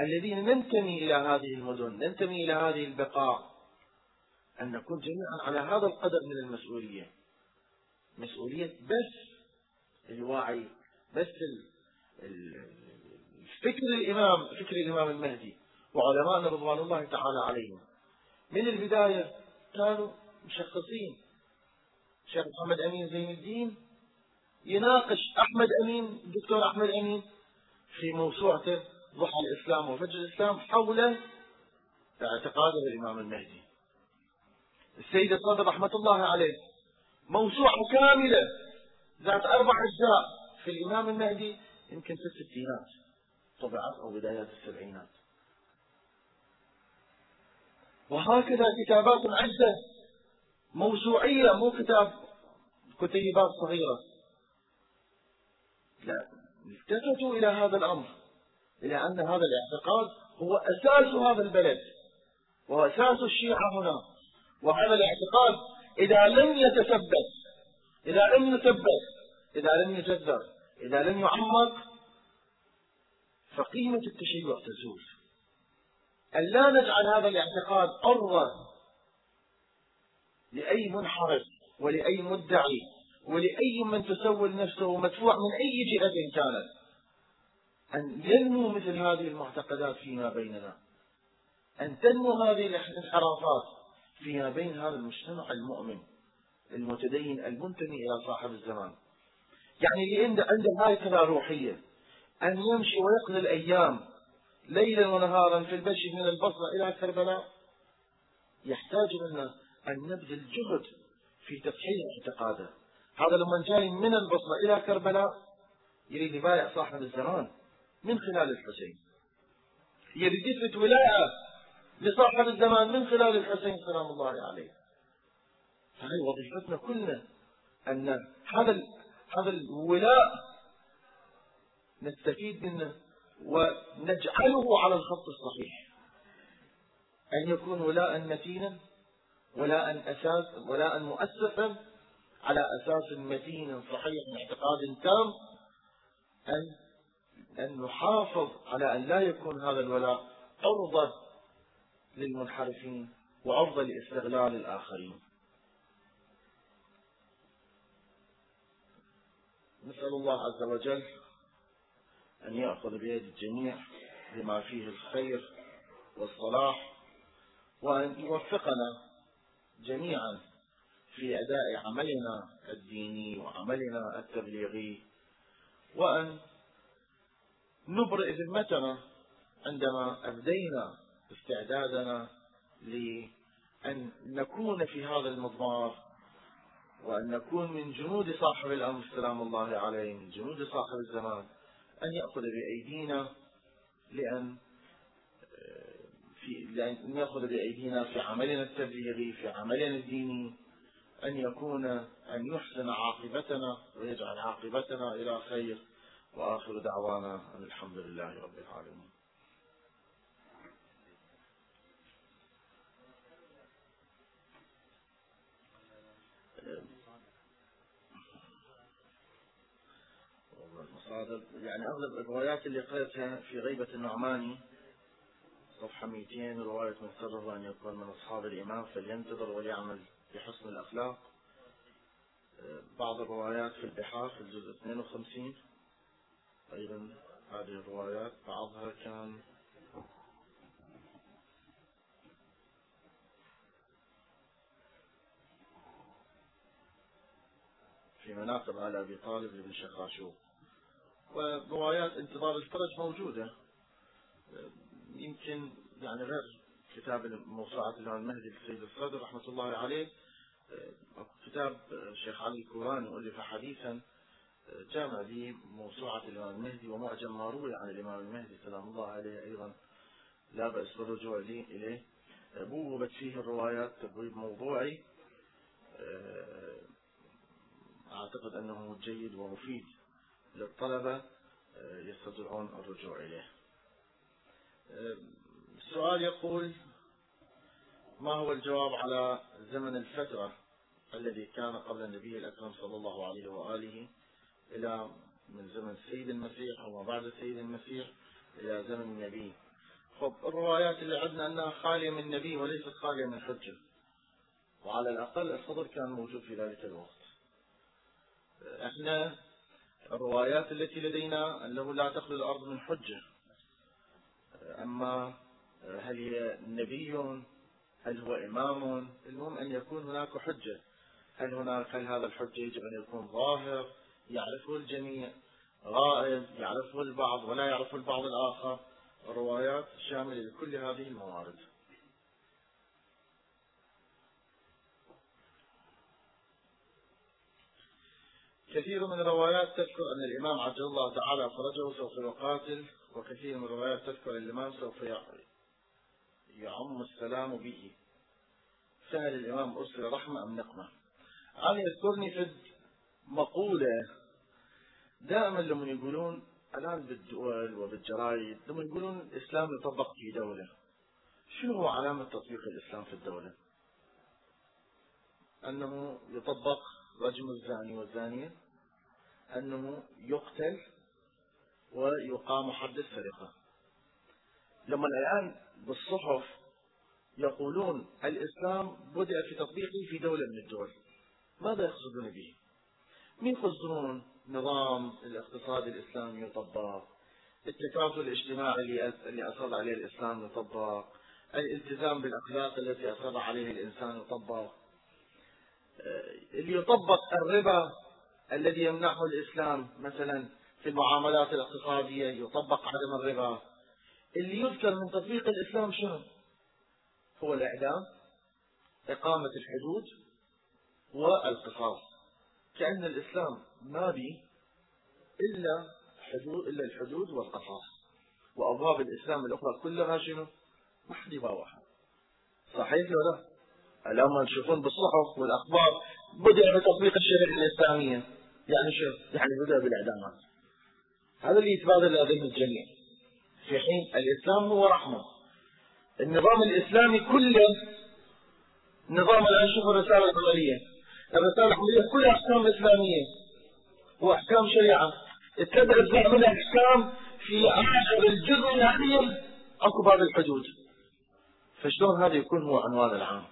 الذين ننتمي إلى هذه المدن ننتمي إلى هذه البقاع أن نكون جميعا على هذا القدر من المسؤولية. مسؤولية بس الوعي بس فكر الإمام فكر الإمام المهدي وعلماءنا رضوان الله تعالى عليهم. من البداية كانوا مشخصين. الشيخ محمد أمين زين الدين يناقش أحمد أمين الدكتور أحمد أمين في موسوعته ضحى الإسلام وفجر الإسلام حول اعتقاده الإمام المهدي. السيد الصدر رحمة الله عليه موسوعة كاملة ذات أربع أجزاء في الإمام المهدي يمكن في الستينات طبعت أو بدايات السبعينات. وهكذا كتابات عدة موسوعية مو كتاب كتيبات صغيرة. لا التفتوا إلى هذا الأمر. إلى أن هذا الاعتقاد هو أساس هذا البلد وهو أساس الشيعة هنا. وهذا الاعتقاد إذا لم يتثبت إذا لم يثبت إذا لم يجذر إذا لم يعمق فقيمة التشيع تزول. أن لا نجعل هذا الاعتقاد أرضا لأي منحرف ولأي مدعي ولأي من تسول نفسه مدفوع من أي جهة كانت. أن ينمو مثل هذه المعتقدات فيما بيننا. أن تنمو هذه الانحرافات فيما بين هذا المجتمع المؤمن المتدين المنتمي إلى صاحب الزمان. يعني اللي عنده عنده هكذا روحية أن يمشي ويقضي الأيام ليلا ونهارا في المشي من البصرة إلى كربلاء يحتاج منا أن نبذل جهد في تصحيح اعتقاده. هذا لما جاي من البصرة إلى كربلاء يريد يبايع صاحب الزمان. من خلال الحسين. يريد يثبت ولاية لصاحب الزمان من خلال الحسين سلام الله عليه. هذه وظيفتنا كلنا أن هذا هذا الولاء نستفيد منه ونجعله على الخط الصحيح. أن يكون ولاء متينا ولاء أساس ولاء مؤسسا على أساس متين صحيح من اعتقاد تام أن أن نحافظ على أن لا يكون هذا الولاء عرضة للمنحرفين وعرضة لاستغلال الآخرين. نسأل الله عز وجل أن يأخذ بيد الجميع بما فيه الخير والصلاح وأن يوفقنا جميعا في أداء عملنا الديني وعملنا التبليغي وأن نبرئ ذمتنا عندما أبدينا استعدادنا لأن نكون في هذا المضمار وأن نكون من جنود صاحب الأمر سلام الله عليه من جنود صاحب الزمان أن يأخذ بأيدينا لأن في لأن يأخذ بأيدينا في عملنا التبليغي في عملنا الديني أن يكون أن يحسن عاقبتنا ويجعل عاقبتنا إلى خير. وآخر دعوانا أن الحمد لله رب العالمين. يعني أغلب الروايات اللي قرأتها في غيبة النعماني صفحة 200 رواية من سره أن يكون من أصحاب الإمام فلينتظر وليعمل بحسن الأخلاق. بعض الروايات في البحار في الجزء 52 أيضا هذه الروايات بعضها كان في مناقب على أبي طالب بن شخاشوق وروايات انتظار الفرج موجودة. يمكن يعني غير كتاب موسوعة الإمام المهدي للسيد الصدر رحمة الله عليه. كتاب الشيخ علي الكوراني ألف حديثا. جامع به موسوعة الإمام المهدي ومعجم ما روي عن الإمام المهدي سلام الله عليه أيضا. لا بأس بالرجوع لي إليه. بوبت فيه الروايات تبويب موضوعي. أعتقد أنه جيد ومفيد للطلبة. يستطيعون الرجوع إليه. السؤال يقول ما هو الجواب على زمن الفترة الذي كان قبل النبي الأكرم صلى الله عليه وآله؟ إلى من زمن السيد المسيح أو ما بعد السيد المسيح إلى زمن النبي. خب الروايات اللي عندنا أنها خالية من النبي وليست خالية من حجة وعلى الأقل الصدر كان موجود في ذلك الوقت. إحنا الروايات التي لدينا أنه لا تخلو الأرض من حجة. أما هل هي نبي هل هو إمام؟ المهم أن يكون هناك حجة. هل هناك هل هذا الحجة يجب أن يكون ظاهر؟ يعرفه الجميع غائب يعرفه البعض ولا يعرفه البعض الآخر. الروايات شاملة لكل هذه الموارد. كثير من الروايات تذكر أن الإمام عجل الله تعالى فرجه سوف يقاتل وكثير من الروايات تذكر أن الإمام سوف يعم السلام به. سهل الإمام أرسل رحمة أم نقمة. أنا يذكرني في مقولة دائما لما يقولون الآن بالدول وبالجرايد لما يقولون الإسلام يطبق في دولة شنو هو علامة تطبيق الإسلام في الدولة؟ أنه يطبق رجم الزاني والزانية أنه يقتل ويقام حد السرقة. لما الآن بالصحف يقولون الإسلام بدأ في تطبيقه في دولة من الدول ماذا يقصدون به؟ من يقصدون؟ نظام الاقتصاد الإسلامي يطبق التكافل الاجتماعي اللي أصر عليه الإسلام يطبق الالتزام بالأخلاق التي أصر عليها الإنسان يطبق اللي يطبق الربا الذي يمنحه الإسلام مثلا في المعاملات الاقتصادية يطبق عدم الربا. اللي يذكر من تطبيق الإسلام شنو؟ هو الإعدام إقامة الحدود والقصاص. كأن الإسلام ما بي إلا حدود إلا الحدود والقصاص. وأبواب الإسلام الأخرى كلها شنو؟ ما حد واحد صحيح ولا لا؟ لما تشوفون بالصحف والأخبار بدأ بتطبيق الشريعة الإسلامية. يعني شو؟ يعني بدأ بالإعدامات. هذا اللي يتبادل لديه الجميع. في حين الإسلام هو رحمة. النظام الإسلامي كله نظام الآن شوفوا الرسالة العملية. الرسالة العملية كلها أحكام إسلامية. وأحكام شريعة. اتبع أجزاء من الأحكام في آخر الجزء الأخير أكو باب الحدود. فشلون هذا يكون هو عنوان العام؟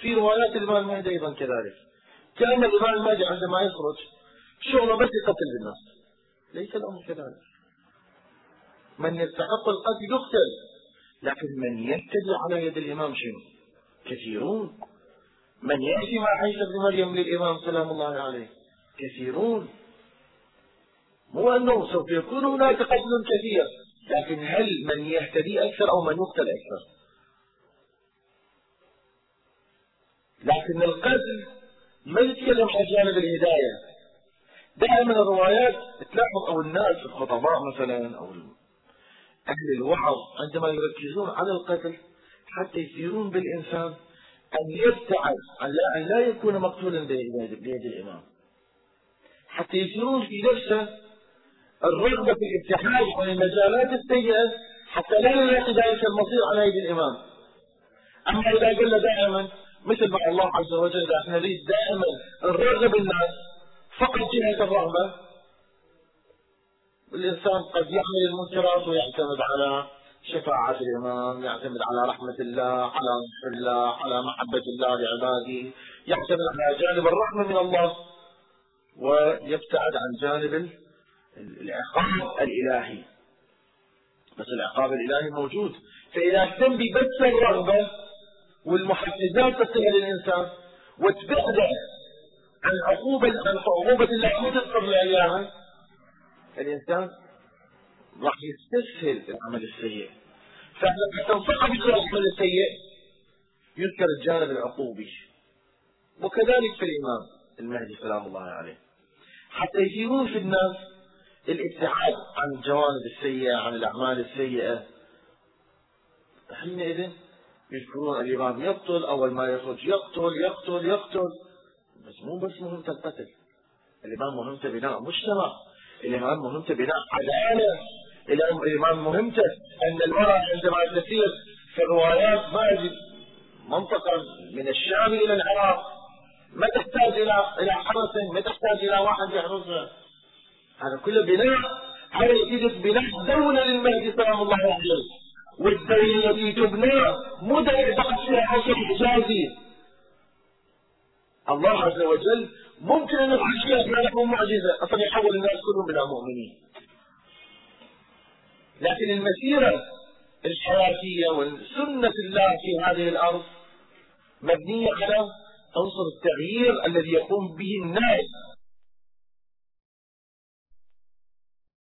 في روايات الإمام المهدي أيضا كذلك. كأن الإمام المهدي عندما يخرج شغله بس يقتل الناس. ليس الأمر كذلك. من يستحق القتل يقتل لكن من يهتدي على يد الإمام شنو؟ كثيرون. من يأتي مع عيسى بن مريم للإمام سلام الله عليه كثيرون. مو أنه سوف يكون هناك قتل كثير لكن هل من يهتدي أكثر أو من يقتل أكثر؟ لكن القتل ما يتكلم عن جانب الهداية. دائما الروايات تلاحظ أو الناس الخطباء مثلا أو أهل الوعظ عندما يركزون على القتل حتى يثيرون بالإنسان أن يبتعد أن لا يكون مقتولا بيد الإمام. حتى يثيرون في نفسه الرغبة في الابتعاد عن المجالات السيئة حتى لا يلاقي ذلك المصير على يد الإمام أما إذا قلنا دائما مثل ما الله عز وجل إحنا نريد دائما نرغب الناس فقط جهة الرغبة. الإنسان قد يحمل المنكرات ويعتمد على شفاعة الإمام يعتمد على رحمة الله على نصر الله على محبة الله لعباده يعتمد على جانب الرحمة من الله ويبتعد عن جانب العقاب الإلهي. بس العقاب الإلهي موجود. فإذا اهتم ببث الرغبة والمحفزات تصل للإنسان وتبعده عن عقوبة عن عقوبة الله مو تذكر لأيامه الإنسان راح يستسهل العمل السيء. فلما تنصح بالعمل السيء يذكر الجانب العقوبي. وكذلك في الإمام المهدي سلام الله عليه. حتى يثيرون في الناس الابتعاد عن الجوانب السيئة عن الأعمال السيئة. حينئذ يذكرون الإمام يقتل أول ما يخرج يقتل يقتل يقتل. بس مو بس مهمته القتل الإمام مهمته بناء مجتمع. الإمام مهمته بناء عدالة. الإمام مهمته أن المرأة عندما تسير في الروايات ما منطقة من الشام إلى العراق. ما تحتاج إلى إلى حرس ما تحتاج إلى واحد يحرسها هذا كله بناء على نتيجة بناء دولة للمهدي سلام الله عليه والدولة التي تبنى دولة فقط فيها حجازي. الله عز وجل ممكن أن يفعل شيء ما معجزة. أصلا يحول الناس كلهم إلى مؤمنين. لكن المسيرة الحياتية وسنة الله في هذه الأرض مبنية على عنصر التغيير الذي يقوم به الناس.